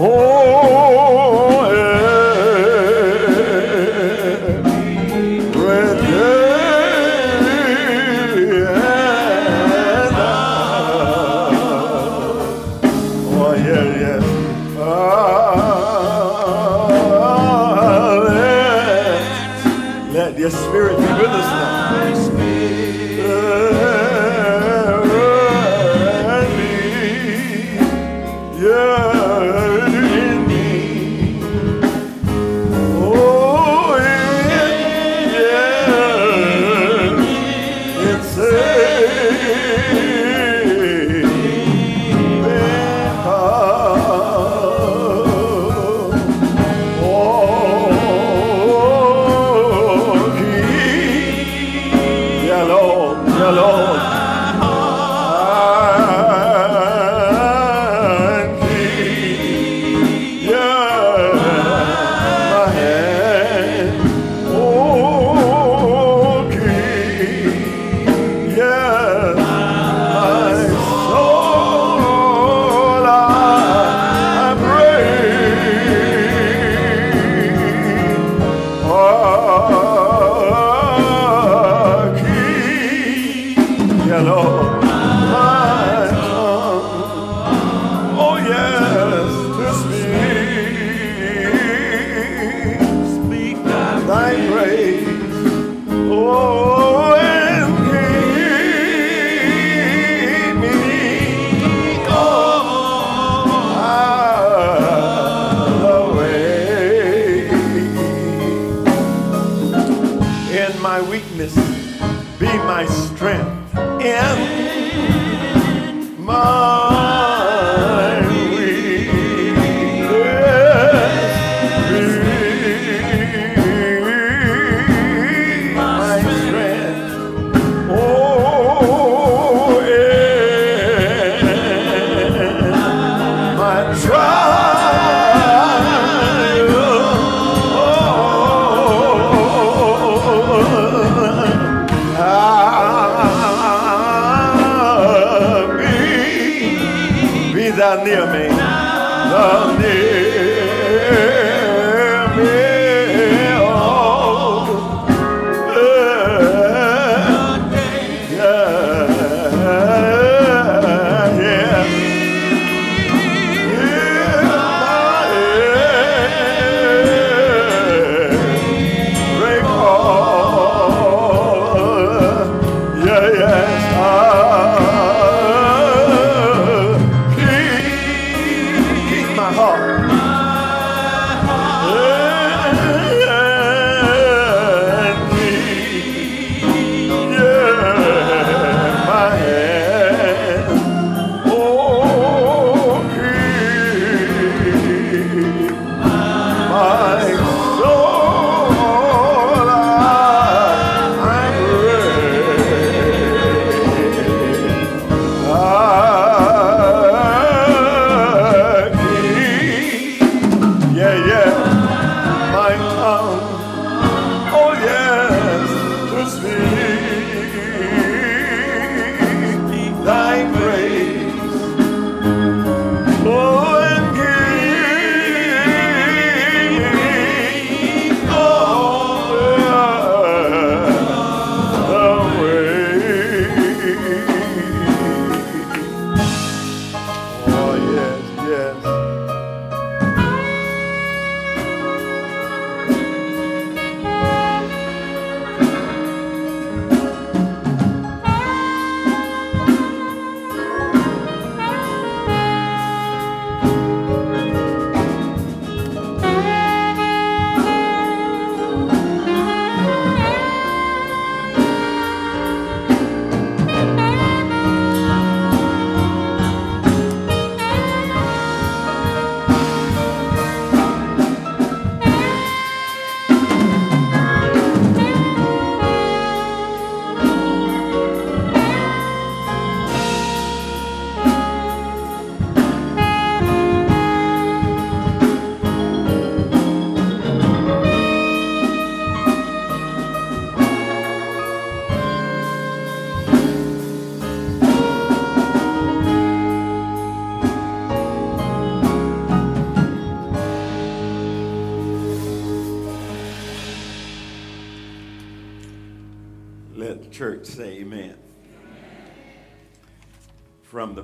Oh,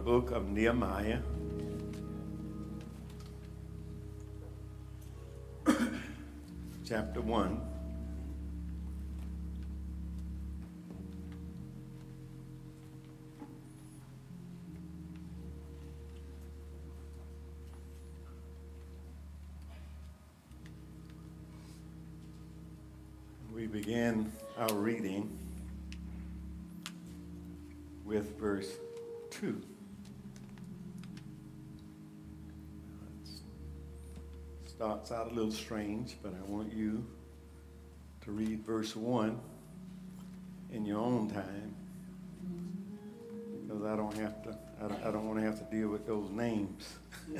book of Nehemiah. chapter 1. We begin our reading with verse 2. Starts out a little strange, but I want you to read verse 1 in your own time because I don't have to, I don't, don't want to have to deal with those names.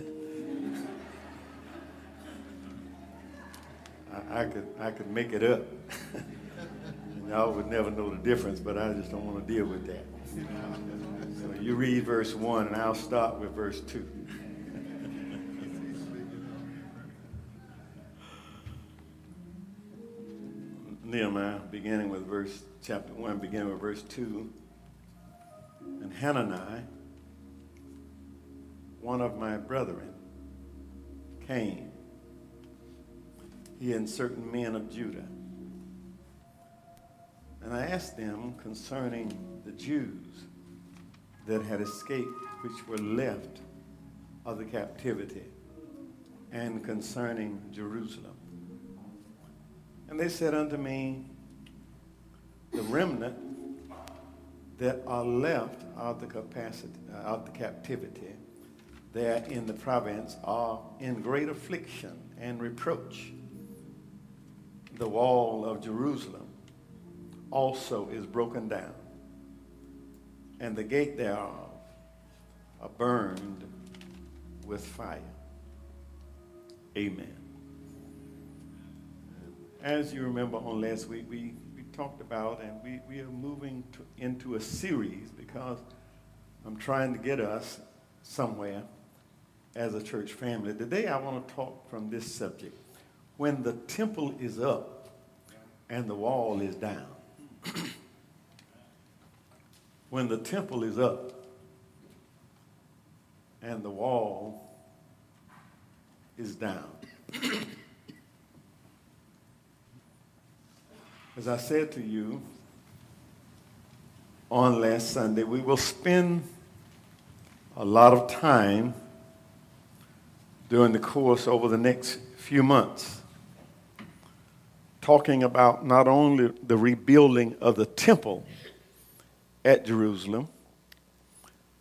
I, I, could, I could make it up. and y'all would never know the difference, but I just don't want to deal with that. So you read verse 1, and I'll start with verse 2. Nehemiah, uh, beginning with verse chapter 1, beginning with verse 2. And Hanani, one of my brethren, came, he and certain men of Judah and I asked them concerning the Jews that had escaped, which were left of the captivity, and concerning Jerusalem. And they said unto me, The remnant that are left of the capacity uh, of the captivity there in the province are in great affliction and reproach. The wall of Jerusalem also is broken down, and the gate thereof are burned with fire. Amen. As you remember on last week, we, we talked about, and we, we are moving to, into a series because I'm trying to get us somewhere as a church family. Today, I want to talk from this subject. When the temple is up and the wall is down when the temple is up and the wall is down. As I said to you on last Sunday, we will spend a lot of time during the course over the next few months talking about not only the rebuilding of the temple at Jerusalem,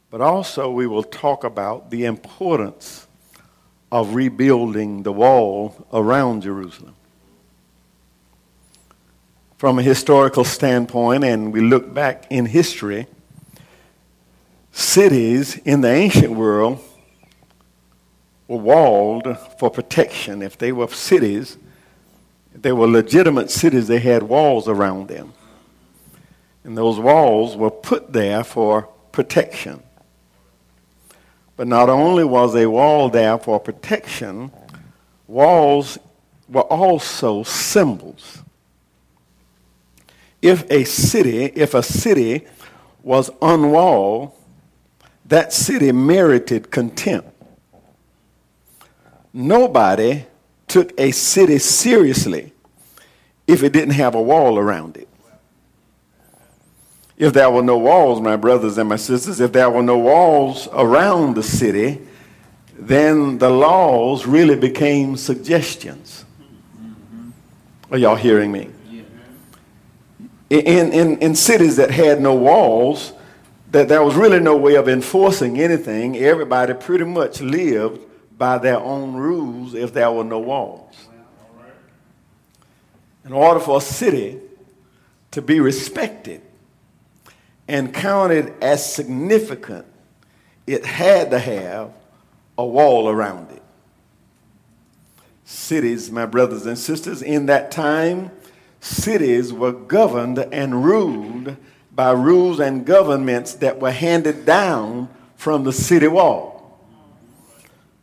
but also we will talk about the importance of rebuilding the wall around Jerusalem. From a historical standpoint, and we look back in history, cities in the ancient world were walled for protection. If they were cities, they were legitimate cities, they had walls around them. And those walls were put there for protection. But not only was a wall there for protection, walls were also symbols. If a city, if a city was unwalled, that city merited contempt. Nobody took a city seriously if it didn't have a wall around it. If there were no walls, my brothers and my sisters, if there were no walls around the city, then the laws really became suggestions. Are y'all hearing me? In, in, in cities that had no walls, that there was really no way of enforcing anything, everybody pretty much lived by their own rules if there were no walls. In order for a city to be respected and counted as significant, it had to have a wall around it. Cities, my brothers and sisters, in that time, cities were governed and ruled by rules and governments that were handed down from the city wall.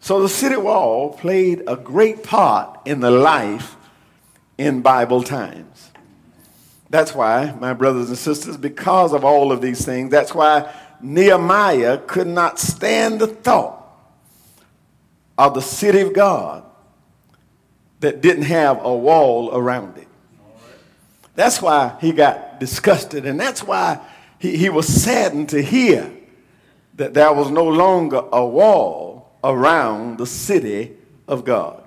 So the city wall played a great part in the life in Bible times. That's why, my brothers and sisters, because of all of these things, that's why Nehemiah could not stand the thought of the city of God that didn't have a wall around it. That's why he got disgusted, and that's why he, he was saddened to hear that there was no longer a wall around the city of God.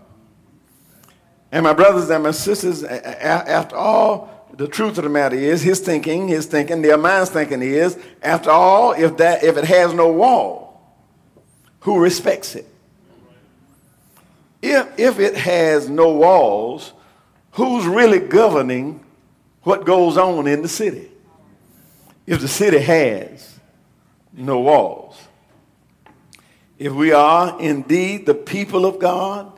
And my brothers and my sisters, after all, the truth of the matter is, his thinking, his thinking, their mind's thinking is, after all, if that if it has no wall, who respects it? If if it has no walls, who's really governing what goes on in the city? If the city has no walls. If we are indeed the people of God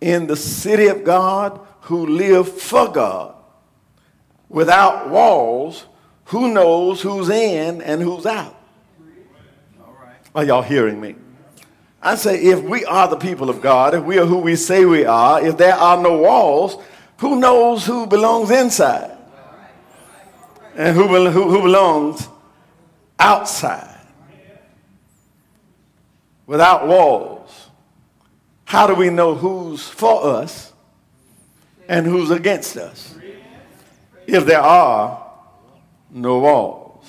in the city of God who live for God, without walls, who knows who's in and who's out? Are y'all hearing me? I say, if we are the people of God, if we are who we say we are, if there are no walls, who knows who belongs inside and who, who, who belongs outside? Without walls, how do we know who's for us and who's against us? if there are no walls.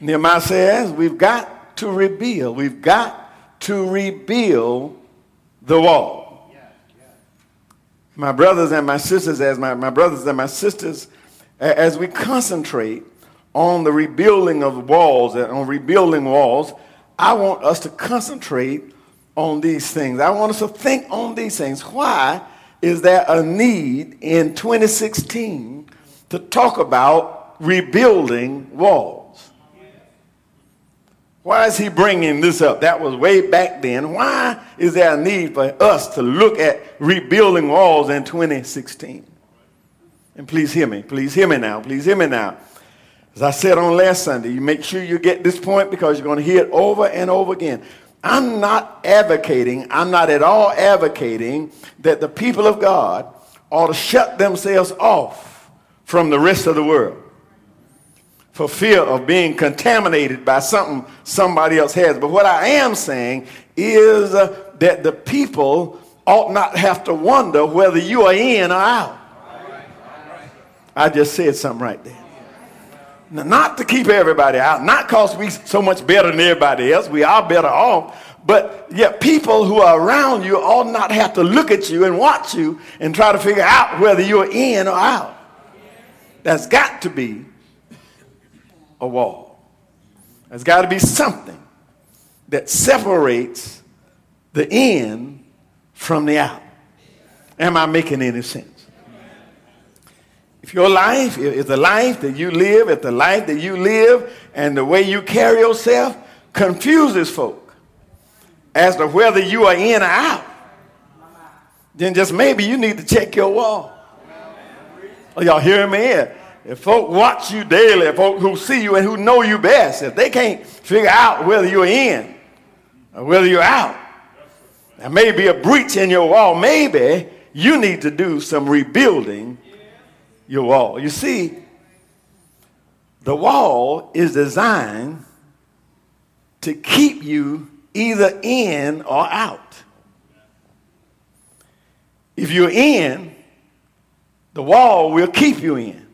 Nehemiah says we've got to rebuild. We've got to rebuild the wall. My brothers and my sisters, as my, my brothers and my sisters, as we concentrate on the rebuilding of walls and on rebuilding walls, I want us to concentrate on these things. I want us to think on these things. Why is there a need in 2016 to talk about rebuilding walls? Why is he bringing this up? That was way back then. Why is there a need for us to look at rebuilding walls in 2016? And please hear me. Please hear me now. Please hear me now. As I said on last Sunday, you make sure you get this point because you're going to hear it over and over again. I'm not advocating, I'm not at all advocating that the people of God ought to shut themselves off from the rest of the world for fear of being contaminated by something somebody else has. But what I am saying is that the people ought not have to wonder whether you are in or out. I just said something right there. Not to keep everybody out, not because we so much better than everybody else. We are better off. But yet people who are around you all not have to look at you and watch you and try to figure out whether you're in or out. That's got to be a wall. There's got to be something that separates the in from the out. Am I making any sense? If your life is the life that you live, if the life that you live and the way you carry yourself confuses folk as to whether you are in or out, then just maybe you need to check your wall. Are y'all hearing me? If folk watch you daily, if folk who see you and who know you best, if they can't figure out whether you're in or whether you're out, there may be a breach in your wall. Maybe you need to do some rebuilding your wall. You see, the wall is designed to keep you either in or out. If you're in, the wall will keep you in.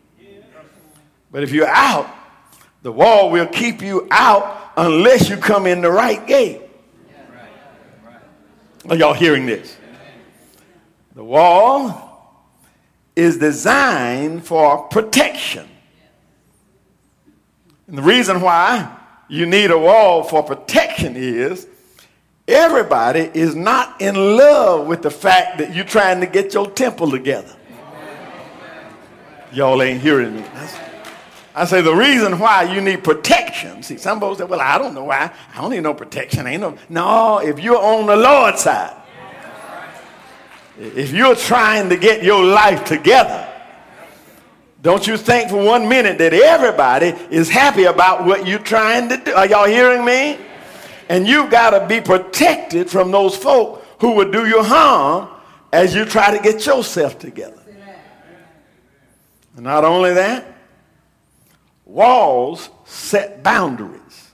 But if you're out, the wall will keep you out unless you come in the right gate. Are y'all hearing this? The wall is designed for protection. And the reason why you need a wall for protection is everybody is not in love with the fact that you're trying to get your temple together. Y'all ain't hearing me. I say the reason why you need protection. See, some folks say, well, I don't know why. I don't need no protection. Ain't no. No, if you're on the Lord's side, if you're trying to get your life together, don't you think for one minute that everybody is happy about what you're trying to do? Are y'all hearing me? And you've got to be protected from those folk who would do you harm as you try to get yourself together. Not only that, walls set boundaries.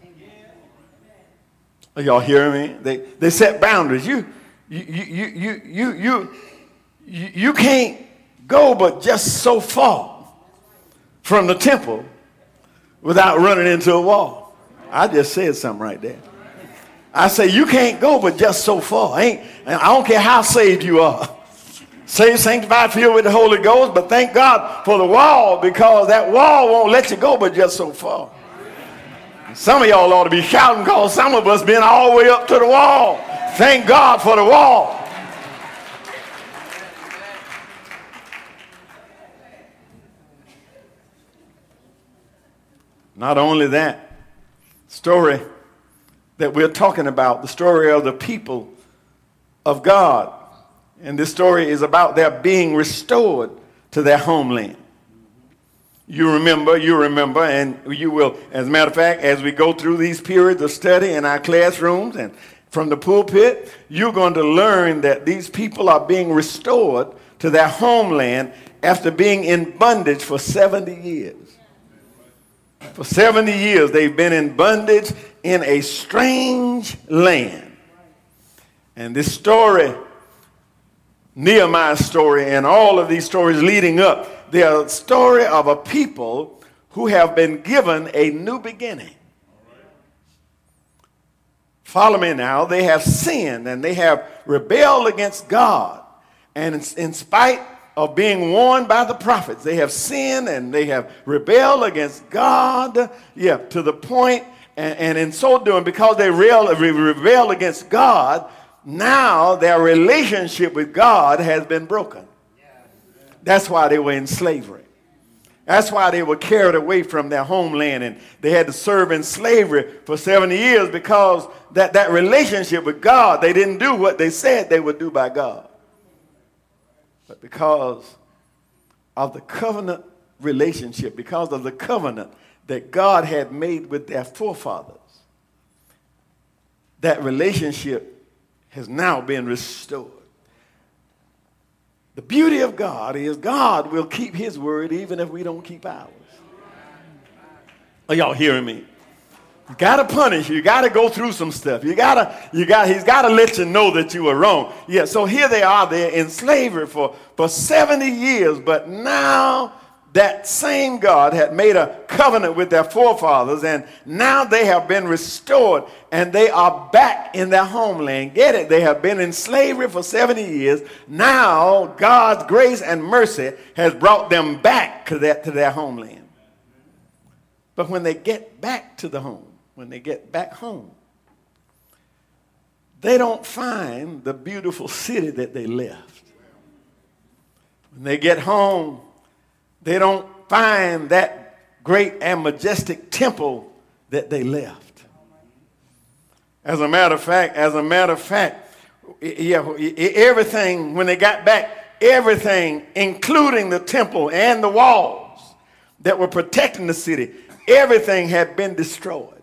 Are y'all hearing me? They, they set boundaries. You, you, you, you, you, you, you, can't go but just so far from the temple without running into a wall. I just said something right there. I say you can't go but just so far. Ain't I don't care how saved you are. Saved, sanctified, filled with the Holy Ghost, but thank God for the wall because that wall won't let you go but just so far. Some of y'all ought to be shouting because some of us been all the way up to the wall. Thank God for the wall. Not only that, story that we're talking about, the story of the people of God. And this story is about their being restored to their homeland. You remember, you remember, and you will, as a matter of fact, as we go through these periods of study in our classrooms and from the pulpit, you're going to learn that these people are being restored to their homeland after being in bondage for 70 years. For 70 years, they've been in bondage in a strange land. And this story, Nehemiah's story, and all of these stories leading up, they are a story of a people who have been given a new beginning. Follow me now. They have sinned and they have rebelled against God. And in spite of being warned by the prophets, they have sinned and they have rebelled against God. Yeah, to the point, and, and in so doing, because they rebelled against God, now their relationship with God has been broken. That's why they were in slavery. That's why they were carried away from their homeland and they had to serve in slavery for 70 years because that, that relationship with God, they didn't do what they said they would do by God. But because of the covenant relationship, because of the covenant that God had made with their forefathers, that relationship has now been restored. The beauty of God is God will keep his word even if we don't keep ours. Are y'all hearing me? You gotta punish. You gotta go through some stuff. You gotta, you got, he's gotta let you know that you were wrong. Yeah, so here they are, they're in slavery for, for 70 years, but now that same God had made a covenant with their forefathers, and now they have been restored and they are back in their homeland. Get it? They have been in slavery for 70 years. Now, God's grace and mercy has brought them back to, that, to their homeland. But when they get back to the home, when they get back home, they don't find the beautiful city that they left. When they get home, they don't find that great and majestic temple that they left. As a matter of fact, as a matter of fact, yeah, everything, when they got back, everything, including the temple and the walls that were protecting the city, everything had been destroyed.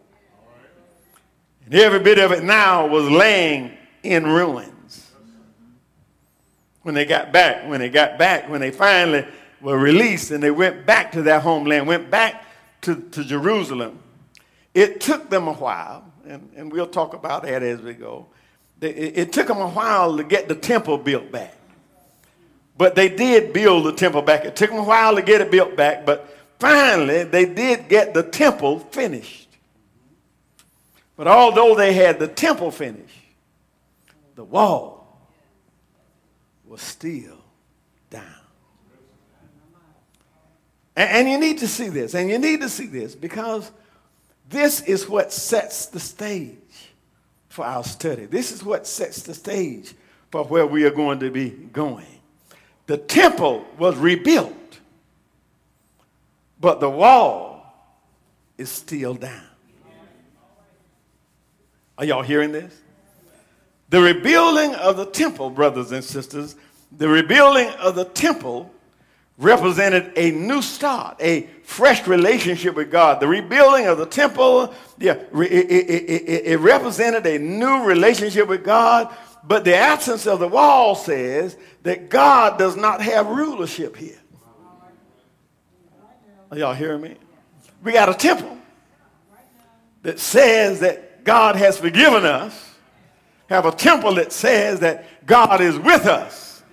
And every bit of it now was laying in ruins. When they got back, when they got back, when they finally were released and they went back to their homeland, went back to, to Jerusalem. It took them a while, and, and we'll talk about that as we go. It, it took them a while to get the temple built back. But they did build the temple back. It took them a while to get it built back, but finally they did get the temple finished. But although they had the temple finished, the wall was still And, and you need to see this, and you need to see this because this is what sets the stage for our study. This is what sets the stage for where we are going to be going. The temple was rebuilt, but the wall is still down. Are y'all hearing this? The rebuilding of the temple, brothers and sisters, the rebuilding of the temple represented a new start, a fresh relationship with God. The rebuilding of the temple, yeah, it, it, it, it, represented a new relationship with God, but the absence of the wall says that God does not have rulership here. Are y'all hearing me? We got a temple that says that God has forgiven us. Have a temple that says that God is with us.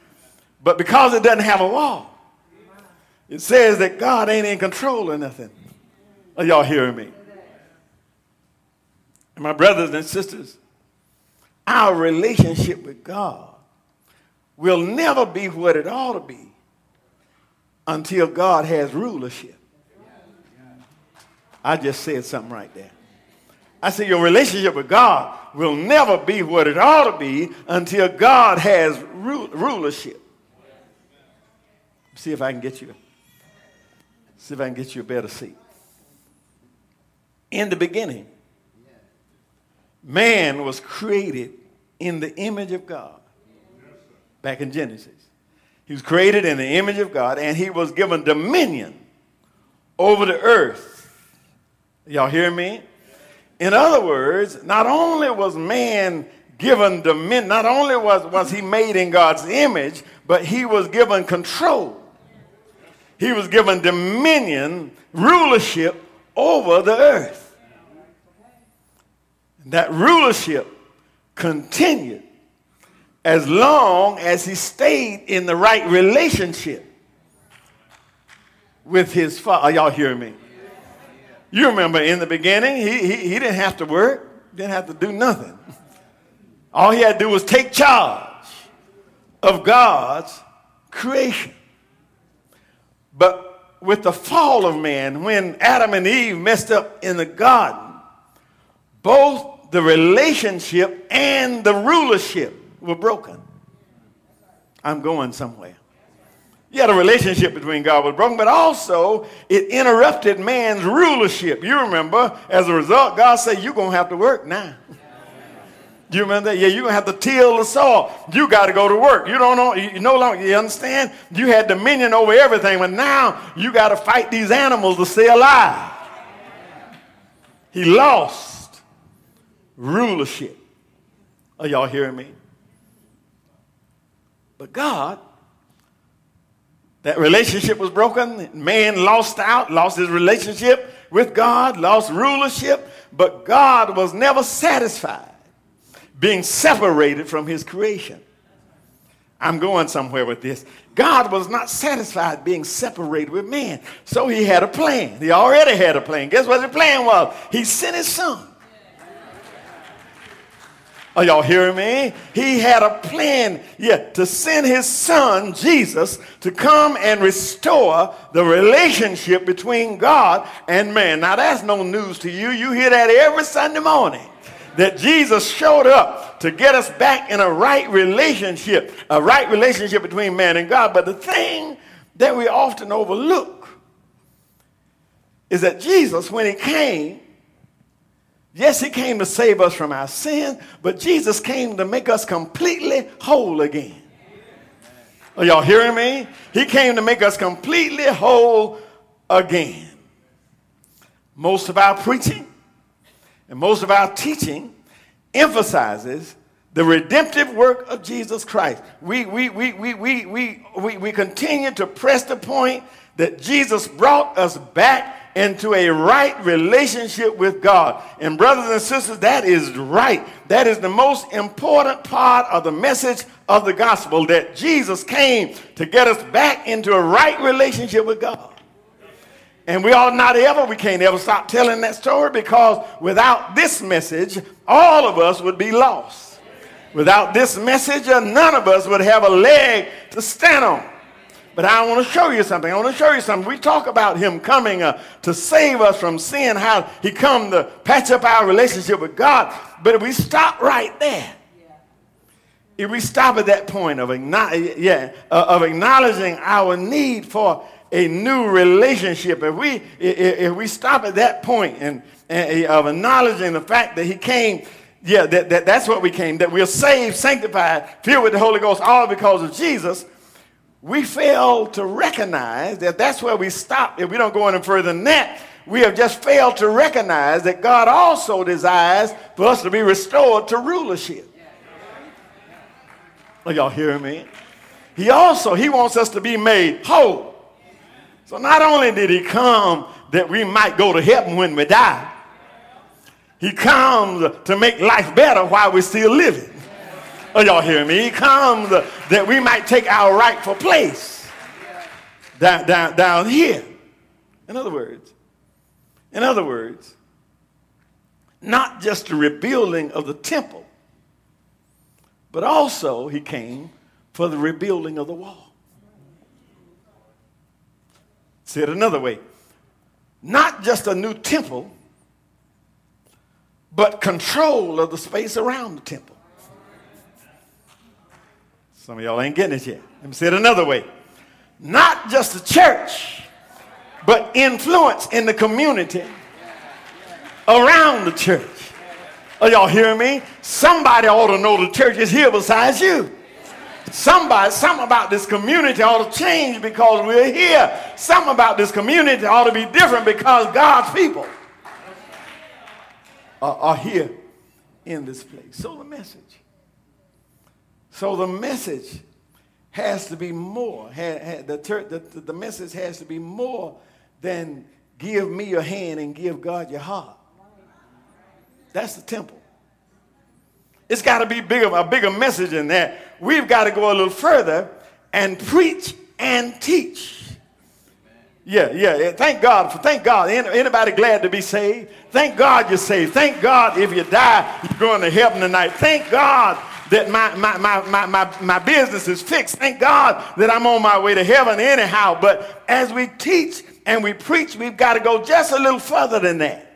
But because it doesn't have a wall, it says that God ain't in control of nothing. Are y'all hearing me? And my brothers and sisters, our relationship with God will never be what it ought to be until God has rulership. I just said something right there. I said your relationship with God will never be what it ought to be until God has ru- rulership. See if I can get you. See if I can get you a better seat. In the beginning, man was created in the image of God. Back in Genesis. He was created in the image of God and he was given dominion over the earth. Y'all hear me? In other words, not only was man given dominion, not only was, was he made in God's image, but he was given control. He was given dominion, rulership over the earth. That rulership continued as long as he stayed in the right relationship with his father. Are y'all hearing me? You remember in the beginning, he, he, he didn't have to work, didn't have to do nothing. All he had to do was take charge of God's creation. But with the fall of man, when Adam and Eve messed up in the garden, both the relationship and the rulership were broken. I'm going somewhere. Had a relationship between God was broken, but also it interrupted man's rulership. You remember, as a result, God said, You're going to have to work now. You remember that? Yeah, you're to have to till the soil. You got to go to work. You don't know, you no longer, you understand? You had dominion over everything, but now you got to fight these animals to stay alive. He lost rulership. Are y'all hearing me? But God that relationship was broken. Man lost out, lost his relationship with God, lost rulership, but God was never satisfied being separated from his creation. I'm going somewhere with this. God was not satisfied being separated with man. So he had a plan. He already had a plan. Guess what the plan was? He sent his son. Are y'all hearing me? He had a plan, yeah, to send his son, Jesus, to come and restore the relationship between God and man. Now, that's no news to you. You hear that every Sunday morning. That Jesus showed up to get us back in a right relationship, a right relationship between man and God. But the thing that we often overlook is that Jesus, when he came, Yes, he came to save us from our sin, but Jesus came to make us completely whole again. Are y'all hearing me? He came to make us completely whole again. Most of our preaching and most of our teaching emphasizes the redemptive work of Jesus Christ. We, we, we, we, we, we, we, we continue to press the point that Jesus brought us back into a right relationship with God. And, brothers and sisters, that is right. That is the most important part of the message of the gospel that Jesus came to get us back into a right relationship with God. And we ought not ever, we can't ever stop telling that story because without this message, all of us would be lost. Without this message, none of us would have a leg to stand on. But I want to show you something. I want to show you something. We talk about him coming uh, to save us from sin, how he come to patch up our relationship with God. But if we stop right there, if we stop at that point of, yeah, uh, of acknowledging our need for a new relationship, if we, if, we stop at that point and, and, eh, of acknowledging the fact that he came yeah, that, that, that's what we came, that we're saved, sanctified, filled with the Holy Ghost, all because of Jesus we fail to recognize that that's where we stop. If we don't go any further than that, we have just failed to recognize that God also desires for us to be restored to rulership. Are y'all hearing me? He also, he wants us to be made whole. So not only did he come that we might go to heaven when we die, he comes to make life better while we're still living. Oh, y'all hear me? He comes that we might take our rightful place down, down, down here. In other words, in other words, not just the rebuilding of the temple, but also he came for the rebuilding of the wall. Say it another way. Not just a new temple, but control of the space around the temple. Some of y'all ain't getting it yet. Let me say it another way. Not just the church, but influence in the community around the church. Are y'all hearing me? Somebody ought to know the church is here besides you. Somebody, something about this community ought to change because we're here. Something about this community ought to be different because God's people are, are here in this place. So the message. So the message has to be more. the, the, the message has to be more than give me your hand and give God your heart. That's the temple. It's got to be bigger, a bigger message than that. We've got to go a little further and preach and teach. Yeah, yeah. Thank God. Thank God. Anybody glad to be saved? Thank God you're saved. Thank God if you die, you're going to heaven tonight. Thank God that my, my, my, my, my, my business is fixed. Thank God that I'm on my way to heaven anyhow. But as we teach and we preach, we've got to go just a little further than that.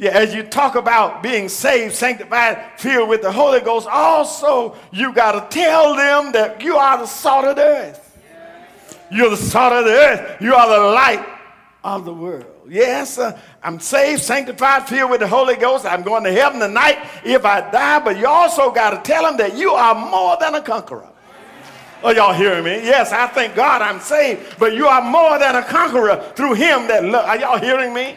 Yeah, as you talk about being saved, sanctified, filled with the Holy Ghost, also you got to tell them that you are the salt of the earth. You're the salt of the earth. You are the light of the world. Yes, uh, I'm saved, sanctified, filled with the Holy Ghost. I'm going to heaven tonight if I die, but you also got to tell them that you are more than a conqueror. Are y'all hearing me? Yes, I thank God I'm saved, but you are more than a conqueror through him that love. Are y'all hearing me?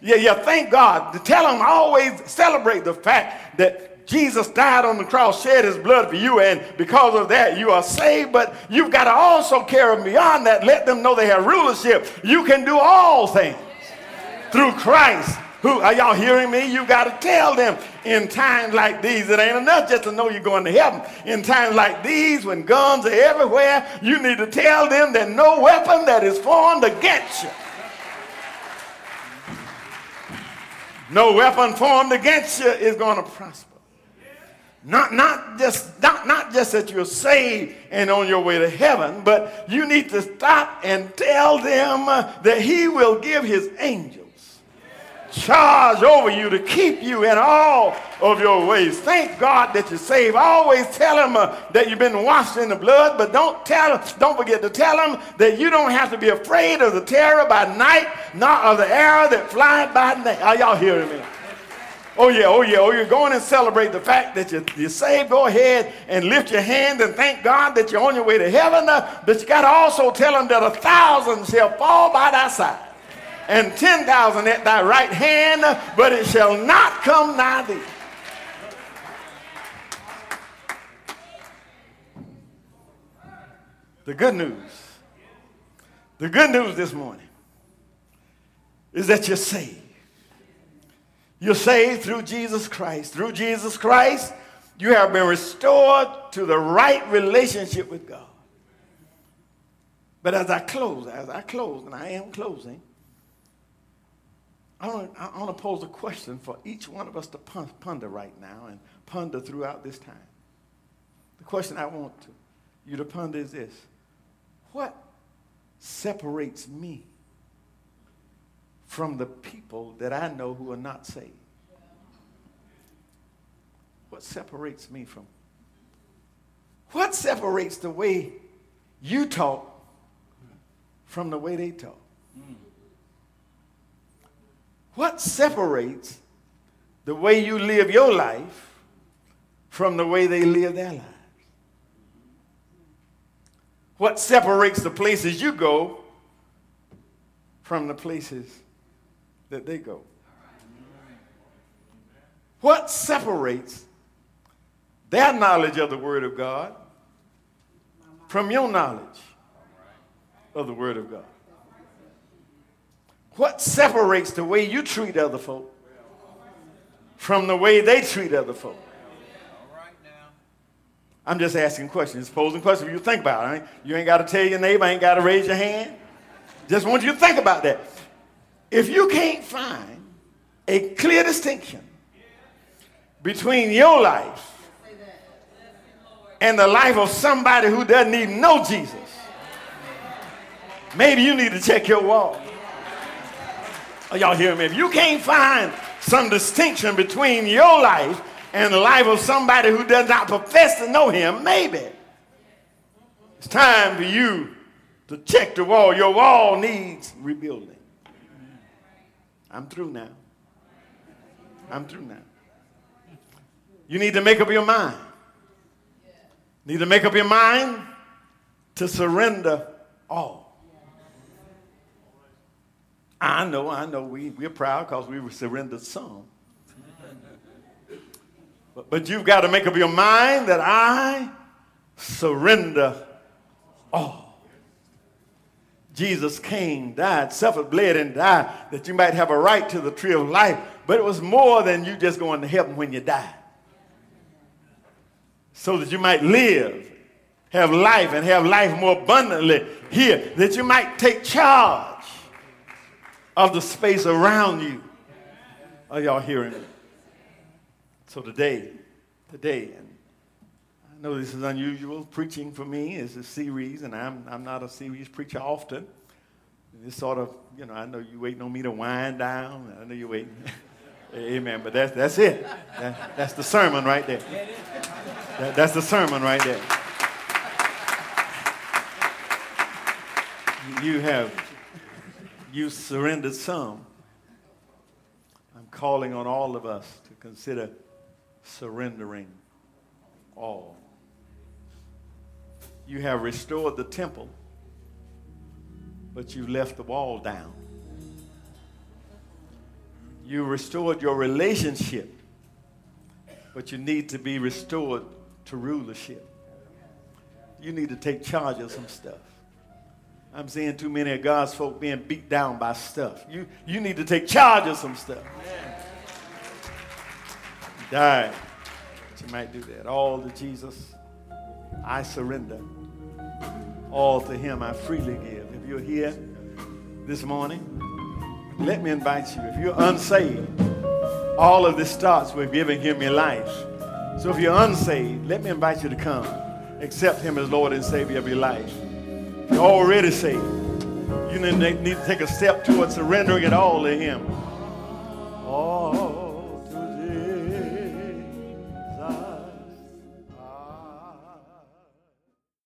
Yeah, yeah, thank God. To tell them, always celebrate the fact that Jesus died on the cross, shed his blood for you, and because of that, you are saved. But you've got to also carry beyond that. Let them know they have rulership. You can do all things through Christ. Who are y'all hearing me? You got to tell them in times like these. It ain't enough just to know you're going to heaven. In times like these, when guns are everywhere, you need to tell them that no weapon that is formed against you No weapon formed against you is going to prosper. Not, not, just, not, not just that you're saved and on your way to heaven, but you need to stop and tell them that he will give his angels charge over you to keep you in all of your ways. Thank God that you're saved. Always tell them uh, that you've been washed in the blood, but don't tell don't forget to tell them that you don't have to be afraid of the terror by night, not of the arrow that flies by night. Are y'all hearing me? Oh yeah, oh yeah, oh you're going and celebrate the fact that you're, you're saved. Go ahead and lift your hand and thank God that you're on your way to heaven. Uh, but you got to also tell them that a thousand shall fall by thy side and 10,000 at thy right hand, but it shall not come nigh thee. The good news, the good news this morning is that you're saved. You're saved through Jesus Christ. Through Jesus Christ, you have been restored to the right relationship with God. But as I close, as I close, and I am closing, I want, to, I want to pose a question for each one of us to ponder right now and ponder throughout this time. The question I want to, you to ponder is this What separates me from the people that I know who are not saved? What separates me from? What separates the way you talk from the way they talk? Mm. What separates the way you live your life from the way they live their lives? What separates the places you go from the places that they go? What separates their knowledge of the Word of God from your knowledge of the Word of God. What separates the way you treat other folk from the way they treat other folk? I'm just asking questions, posing questions. You think about it. You ain't got to tell your neighbor, ain't got to raise your hand. Just want you to think about that. If you can't find a clear distinction between your life and the life of somebody who doesn't even know Jesus, maybe you need to check your wall. Are y'all hearing me? If you can't find some distinction between your life and the life of somebody who does not profess to know him, maybe it's time for you to check the wall. Your wall needs rebuilding. I'm through now. I'm through now. You need to make up your mind. Need to make up your mind to surrender all. I know, I know, we, we're proud because we surrendered some. But, but you've got to make up your mind that I surrender all. Jesus came, died, suffered, bled, and died that you might have a right to the tree of life. But it was more than you just going to heaven when you die. So that you might live, have life, and have life more abundantly here. That you might take charge of the space around you. Are y'all hearing me? So today, today, and I know this is unusual preaching for me. It's a series, and I'm, I'm not a series preacher often. It's sort of, you know, I know you're waiting on me to wind down. I know you're waiting. Amen. But that's, that's it. That, that's the sermon right there. That, that's the sermon right there. You have, you surrendered some. I'm calling on all of us to consider surrendering all. You have restored the temple, but you left the wall down. You restored your relationship, but you need to be restored to rulership. You need to take charge of some stuff. I'm seeing too many of God's folk being beat down by stuff. You, you need to take charge of some stuff. Die. But you might do that. All to Jesus, I surrender. All to Him, I freely give. If you're here this morning, let me invite you. If you're unsaved, all of this starts with giving Him your life. So if you're unsaved, let me invite you to come. Accept Him as Lord and Savior of your life. You're already saved, you need to take a step towards surrendering it all to Him.